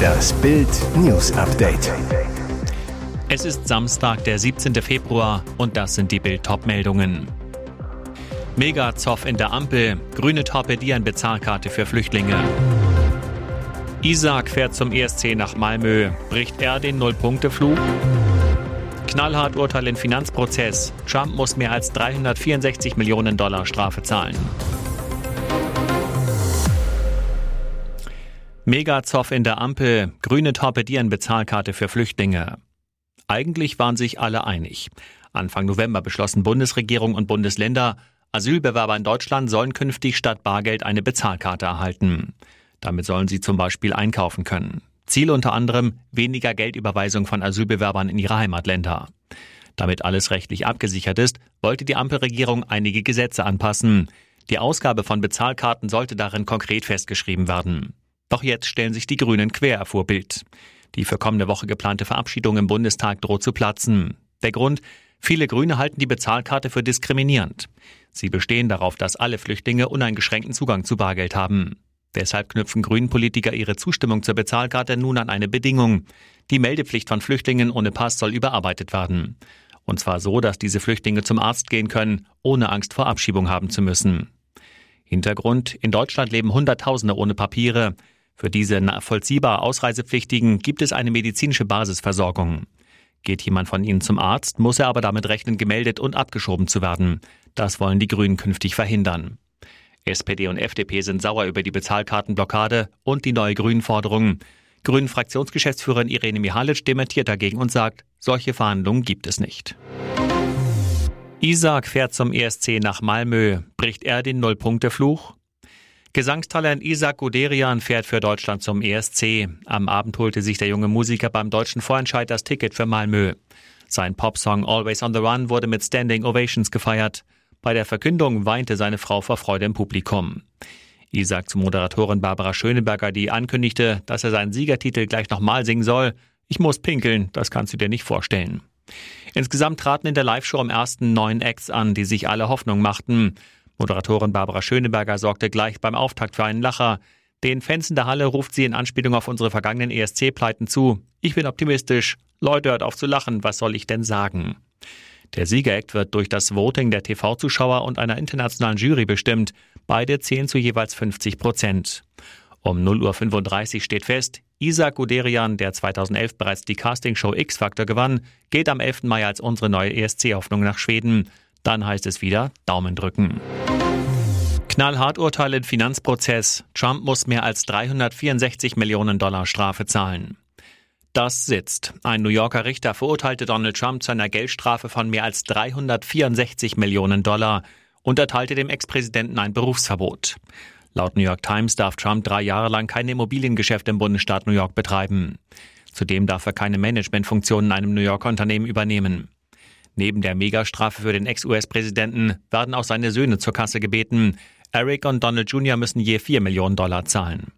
Das Bild News Update. Es ist Samstag, der 17. Februar und das sind die Bild meldungen Megazoff in der Ampel, Grüne torpedieren Bezahlkarte für Flüchtlinge. Isaac fährt zum ESC nach Malmö, bricht er den Null-Punkte-Flug? Knallhart Urteil im Finanzprozess. Trump muss mehr als 364 Millionen Dollar Strafe zahlen. Megazoff in der Ampel, Grüne torpedieren Bezahlkarte für Flüchtlinge. Eigentlich waren sich alle einig. Anfang November beschlossen Bundesregierung und Bundesländer, Asylbewerber in Deutschland sollen künftig statt Bargeld eine Bezahlkarte erhalten. Damit sollen sie zum Beispiel einkaufen können. Ziel unter anderem weniger Geldüberweisung von Asylbewerbern in ihre Heimatländer. Damit alles rechtlich abgesichert ist, wollte die Ampelregierung einige Gesetze anpassen. Die Ausgabe von Bezahlkarten sollte darin konkret festgeschrieben werden. Doch jetzt stellen sich die Grünen quer, erfuhr Bild. Die für kommende Woche geplante Verabschiedung im Bundestag droht zu platzen. Der Grund? Viele Grüne halten die Bezahlkarte für diskriminierend. Sie bestehen darauf, dass alle Flüchtlinge uneingeschränkten Zugang zu Bargeld haben. Deshalb knüpfen Grünen-Politiker ihre Zustimmung zur Bezahlkarte nun an eine Bedingung. Die Meldepflicht von Flüchtlingen ohne Pass soll überarbeitet werden. Und zwar so, dass diese Flüchtlinge zum Arzt gehen können, ohne Angst vor Abschiebung haben zu müssen. Hintergrund, in Deutschland leben Hunderttausende ohne Papiere. Für diese nachvollziehbar Ausreisepflichtigen gibt es eine medizinische Basisversorgung. Geht jemand von ihnen zum Arzt, muss er aber damit rechnen, gemeldet und abgeschoben zu werden. Das wollen die Grünen künftig verhindern. SPD und FDP sind sauer über die Bezahlkartenblockade und die neue Grünen-Forderung. Grünen-Fraktionsgeschäftsführerin Irene Mihalic dementiert dagegen und sagt, solche Verhandlungen gibt es nicht. Isaac fährt zum ESC nach Malmö. Bricht er den Nullpunktefluch? Gesangstalent Isaac Guderian fährt für Deutschland zum ESC. Am Abend holte sich der junge Musiker beim deutschen Vorentscheid das Ticket für Malmö. Sein Popsong Always on the Run wurde mit Standing Ovations gefeiert. Bei der Verkündung weinte seine Frau vor Freude im Publikum. Isaac zu Moderatorin Barbara Schöneberger, die ankündigte, dass er seinen Siegertitel gleich nochmal singen soll. Ich muss pinkeln, das kannst du dir nicht vorstellen. Insgesamt traten in der Live-Show am ersten neun Acts an, die sich alle Hoffnung machten. Moderatorin Barbara Schöneberger sorgte gleich beim Auftakt für einen Lacher. Den Fans in der Halle ruft sie in Anspielung auf unsere vergangenen ESC-Pleiten zu. Ich bin optimistisch. Leute, hört auf zu lachen. Was soll ich denn sagen? Der Siegereck wird durch das Voting der TV-Zuschauer und einer internationalen Jury bestimmt. Beide zählen zu jeweils 50 Prozent. Um 0.35 Uhr steht fest, Isaac Guderian, der 2011 bereits die Castingshow X-Factor gewann, geht am 11. Mai als unsere neue ESC-Hoffnung nach Schweden. Dann heißt es wieder Daumen drücken. Knallhart Urteil im Finanzprozess. Trump muss mehr als 364 Millionen Dollar Strafe zahlen. Das sitzt. Ein New Yorker Richter verurteilte Donald Trump zu einer Geldstrafe von mehr als 364 Millionen Dollar und erteilte dem Ex-Präsidenten ein Berufsverbot. Laut New York Times darf Trump drei Jahre lang keine Immobiliengeschäfte im Bundesstaat New York betreiben. Zudem darf er keine Managementfunktionen in einem New Yorker Unternehmen übernehmen. Neben der Megastrafe für den Ex-US-Präsidenten werden auch seine Söhne zur Kasse gebeten. Eric und Donald Jr. müssen je vier Millionen Dollar zahlen.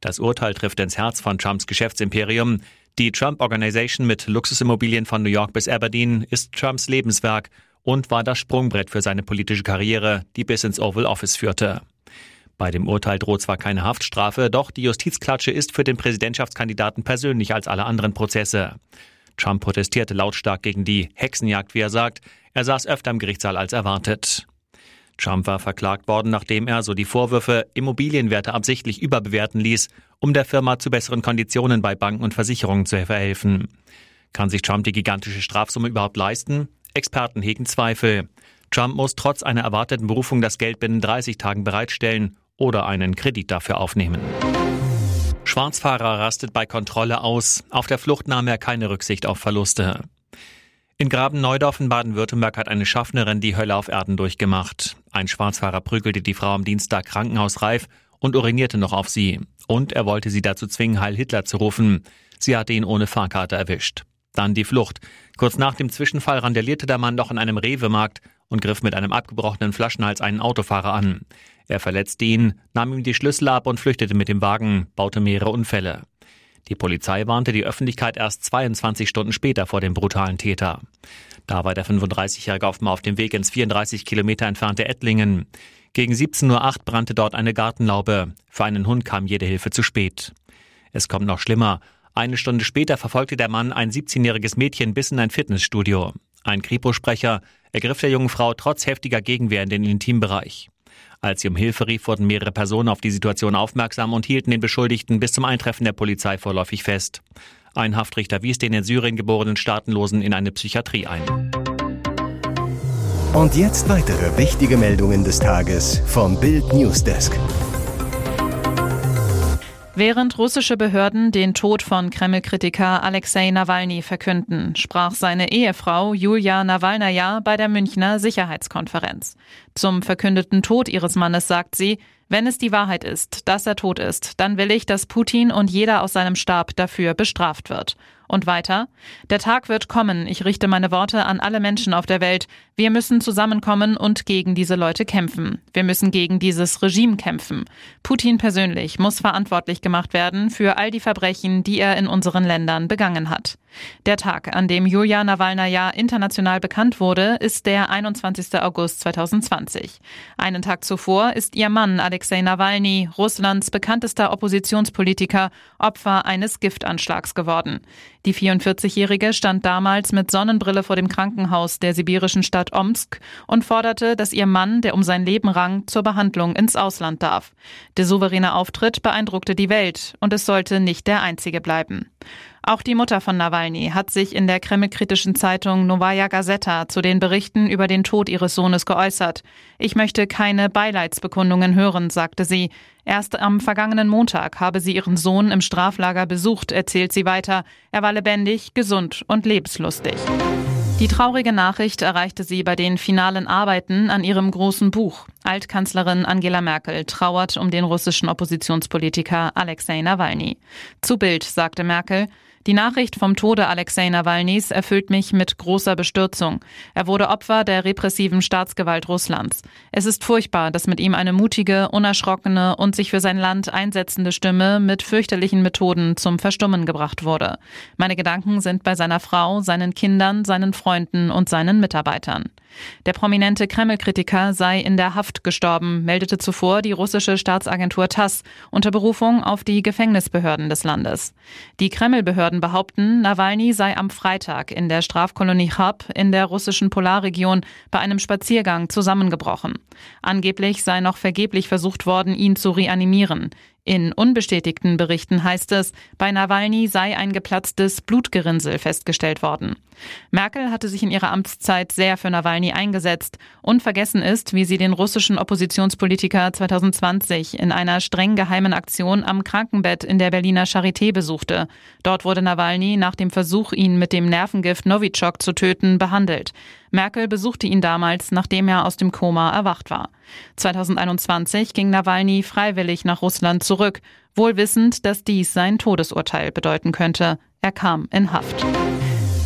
Das Urteil trifft ins Herz von Trumps Geschäftsimperium. Die Trump Organization mit Luxusimmobilien von New York bis Aberdeen ist Trumps Lebenswerk und war das Sprungbrett für seine politische Karriere, die bis ins Oval Office führte. Bei dem Urteil droht zwar keine Haftstrafe, doch die Justizklatsche ist für den Präsidentschaftskandidaten persönlich als alle anderen Prozesse. Trump protestierte lautstark gegen die Hexenjagd, wie er sagt. Er saß öfter im Gerichtssaal als erwartet. Trump war verklagt worden, nachdem er, so die Vorwürfe, Immobilienwerte absichtlich überbewerten ließ, um der Firma zu besseren Konditionen bei Banken und Versicherungen zu verhelfen. Kann sich Trump die gigantische Strafsumme überhaupt leisten? Experten hegen Zweifel. Trump muss trotz einer erwarteten Berufung das Geld binnen 30 Tagen bereitstellen oder einen Kredit dafür aufnehmen. Schwarzfahrer rastet bei Kontrolle aus. Auf der Flucht nahm er keine Rücksicht auf Verluste. In Graben-Neudorf in Baden-Württemberg hat eine Schaffnerin die Hölle auf Erden durchgemacht. Ein Schwarzfahrer prügelte die Frau am Dienstag krankenhausreif und urinierte noch auf sie. Und er wollte sie dazu zwingen, Heil Hitler zu rufen. Sie hatte ihn ohne Fahrkarte erwischt. Dann die Flucht. Kurz nach dem Zwischenfall randalierte der Mann noch in einem Rewe-Markt und griff mit einem abgebrochenen Flaschenhals einen Autofahrer an. Er verletzte ihn, nahm ihm die Schlüssel ab und flüchtete mit dem Wagen, baute mehrere Unfälle. Die Polizei warnte die Öffentlichkeit erst 22 Stunden später vor dem brutalen Täter. Da war der 35-Jährige offenbar auf dem Weg ins 34 Kilometer entfernte Ettlingen. Gegen 17.08 Uhr brannte dort eine Gartenlaube. Für einen Hund kam jede Hilfe zu spät. Es kommt noch schlimmer. Eine Stunde später verfolgte der Mann ein 17-jähriges Mädchen bis in ein Fitnessstudio. Ein Kripo-Sprecher ergriff der jungen Frau trotz heftiger Gegenwehr in den Intimbereich. Als sie um Hilfe rief, wurden mehrere Personen auf die Situation aufmerksam und hielten den Beschuldigten bis zum Eintreffen der Polizei vorläufig fest. Ein Haftrichter wies den in Syrien geborenen Staatenlosen in eine Psychiatrie ein. Und jetzt weitere wichtige Meldungen des Tages vom Bild Newsdesk. Während russische Behörden den Tod von Kreml-Kritiker Alexei Nawalny verkünden, sprach seine Ehefrau Julia Nawalnaja bei der Münchner Sicherheitskonferenz. Zum verkündeten Tod ihres Mannes sagt sie, wenn es die Wahrheit ist, dass er tot ist, dann will ich, dass Putin und jeder aus seinem Stab dafür bestraft wird. Und weiter, der Tag wird kommen, ich richte meine Worte an alle Menschen auf der Welt, wir müssen zusammenkommen und gegen diese Leute kämpfen. Wir müssen gegen dieses Regime kämpfen. Putin persönlich muss verantwortlich gemacht werden für all die Verbrechen, die er in unseren Ländern begangen hat. Der Tag, an dem Julia Nawalnaja international bekannt wurde, ist der 21. August 2020. Einen Tag zuvor ist ihr Mann Alexei Nawalny, Russlands bekanntester Oppositionspolitiker, Opfer eines Giftanschlags geworden. Die 44-Jährige stand damals mit Sonnenbrille vor dem Krankenhaus der sibirischen Stadt Omsk und forderte, dass ihr Mann, der um sein Leben rang, zur Behandlung ins Ausland darf. Der souveräne Auftritt beeindruckte die Welt und es sollte nicht der einzige bleiben. Auch die Mutter von Nawalny hat sich in der kremlkritischen Zeitung Novaya Gazeta zu den Berichten über den Tod ihres Sohnes geäußert. Ich möchte keine Beileidsbekundungen hören, sagte sie. Erst am vergangenen Montag habe sie ihren Sohn im Straflager besucht, erzählt sie weiter. Er war lebendig, gesund und lebenslustig. Die traurige Nachricht erreichte sie bei den finalen Arbeiten an ihrem großen Buch. Altkanzlerin Angela Merkel trauert um den russischen Oppositionspolitiker Alexei Nawalny. Zu Bild sagte Merkel, die Nachricht vom Tode Alexei Nawalnys erfüllt mich mit großer Bestürzung. Er wurde Opfer der repressiven Staatsgewalt Russlands. Es ist furchtbar, dass mit ihm eine mutige, unerschrockene und sich für sein Land einsetzende Stimme mit fürchterlichen Methoden zum Verstummen gebracht wurde. Meine Gedanken sind bei seiner Frau, seinen Kindern, seinen Freunden und seinen Mitarbeitern. Der prominente Kreml-Kritiker sei in der Haft gestorben, meldete zuvor die russische Staatsagentur TASS unter Berufung auf die Gefängnisbehörden des Landes. Die Kreml-Behörden Behörden behaupten, Nawalny sei am Freitag in der Strafkolonie Chab in der russischen Polarregion bei einem Spaziergang zusammengebrochen. Angeblich sei noch vergeblich versucht worden, ihn zu reanimieren. In unbestätigten Berichten heißt es, bei Nawalny sei ein geplatztes Blutgerinnsel festgestellt worden. Merkel hatte sich in ihrer Amtszeit sehr für Nawalny eingesetzt. Unvergessen ist, wie sie den russischen Oppositionspolitiker 2020 in einer streng geheimen Aktion am Krankenbett in der Berliner Charité besuchte. Dort wurde Nawalny nach dem Versuch, ihn mit dem Nervengift Novichok zu töten, behandelt. Merkel besuchte ihn damals, nachdem er aus dem Koma erwacht war. 2021 ging Nawalny freiwillig nach Russland zurück, wohl wissend, dass dies sein Todesurteil bedeuten könnte. Er kam in Haft.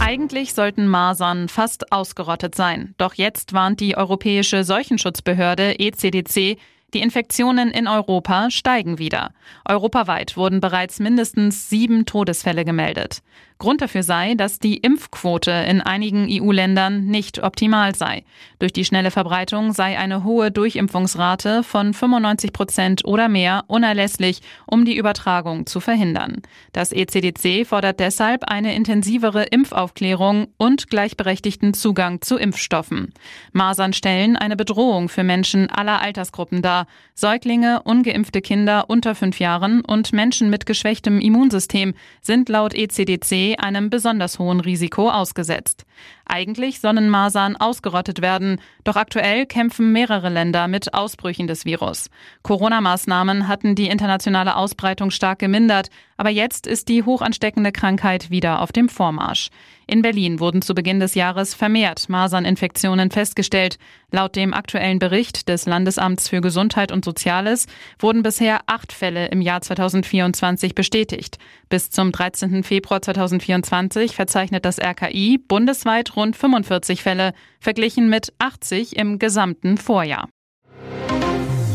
Eigentlich sollten Masern fast ausgerottet sein. Doch jetzt warnt die Europäische Seuchenschutzbehörde ECDC, die Infektionen in Europa steigen wieder. Europaweit wurden bereits mindestens sieben Todesfälle gemeldet. Grund dafür sei, dass die Impfquote in einigen EU-Ländern nicht optimal sei. Durch die schnelle Verbreitung sei eine hohe Durchimpfungsrate von 95 Prozent oder mehr unerlässlich, um die Übertragung zu verhindern. Das ECDC fordert deshalb eine intensivere Impfaufklärung und gleichberechtigten Zugang zu Impfstoffen. Masern stellen eine Bedrohung für Menschen aller Altersgruppen dar. Säuglinge, ungeimpfte Kinder unter fünf Jahren und Menschen mit geschwächtem Immunsystem sind laut ECDC einem besonders hohen Risiko ausgesetzt. Eigentlich sollen Masern ausgerottet werden, doch aktuell kämpfen mehrere Länder mit Ausbrüchen des Virus. Corona-Maßnahmen hatten die internationale Ausbreitung stark gemindert, aber jetzt ist die hochansteckende Krankheit wieder auf dem Vormarsch. In Berlin wurden zu Beginn des Jahres vermehrt Maserninfektionen festgestellt. Laut dem aktuellen Bericht des Landesamts für Gesundheit und Soziales wurden bisher acht Fälle im Jahr 2024 bestätigt. Bis zum 13. Februar 2024 verzeichnet das RKI bundesweit rund 45 Fälle, verglichen mit 80 im gesamten Vorjahr.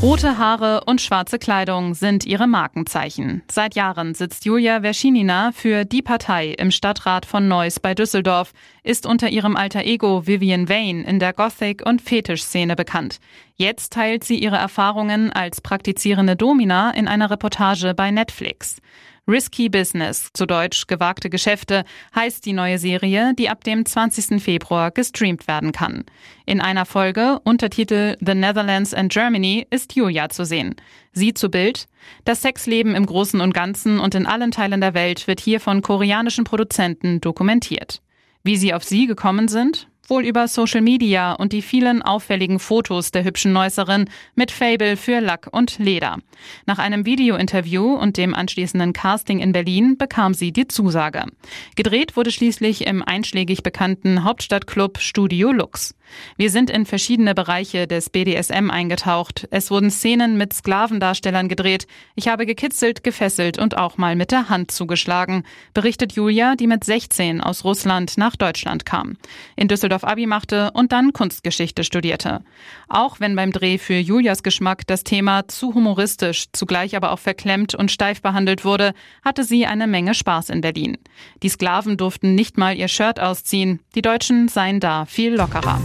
Rote Haare und schwarze Kleidung sind ihre Markenzeichen. Seit Jahren sitzt Julia Verschinina für die Partei im Stadtrat von Neuss bei Düsseldorf, ist unter ihrem alter Ego Vivian Vane in der Gothic- und Fetisch-Szene bekannt. Jetzt teilt sie ihre Erfahrungen als praktizierende Domina in einer Reportage bei Netflix. Risky Business, zu Deutsch gewagte Geschäfte, heißt die neue Serie, die ab dem 20. Februar gestreamt werden kann. In einer Folge, Untertitel The Netherlands and Germany, ist Julia zu sehen. Sie zu Bild. Das Sexleben im Großen und Ganzen und in allen Teilen der Welt wird hier von koreanischen Produzenten dokumentiert. Wie sie auf sie gekommen sind? Wohl über Social Media und die vielen auffälligen Fotos der hübschen Neusserin mit Fable für Lack und Leder. Nach einem Videointerview und dem anschließenden Casting in Berlin bekam sie die Zusage. Gedreht wurde schließlich im einschlägig bekannten Hauptstadtclub Studio Lux. Wir sind in verschiedene Bereiche des BDSM eingetaucht. Es wurden Szenen mit Sklavendarstellern gedreht. Ich habe gekitzelt, gefesselt und auch mal mit der Hand zugeschlagen, berichtet Julia, die mit 16 aus Russland nach Deutschland kam. In Düsseldorf Abi machte und dann Kunstgeschichte studierte. Auch wenn beim Dreh für Julias Geschmack das Thema zu humoristisch, zugleich aber auch verklemmt und steif behandelt wurde, hatte sie eine Menge Spaß in Berlin. Die Sklaven durften nicht mal ihr Shirt ausziehen. Die Deutschen seien da viel lockerer.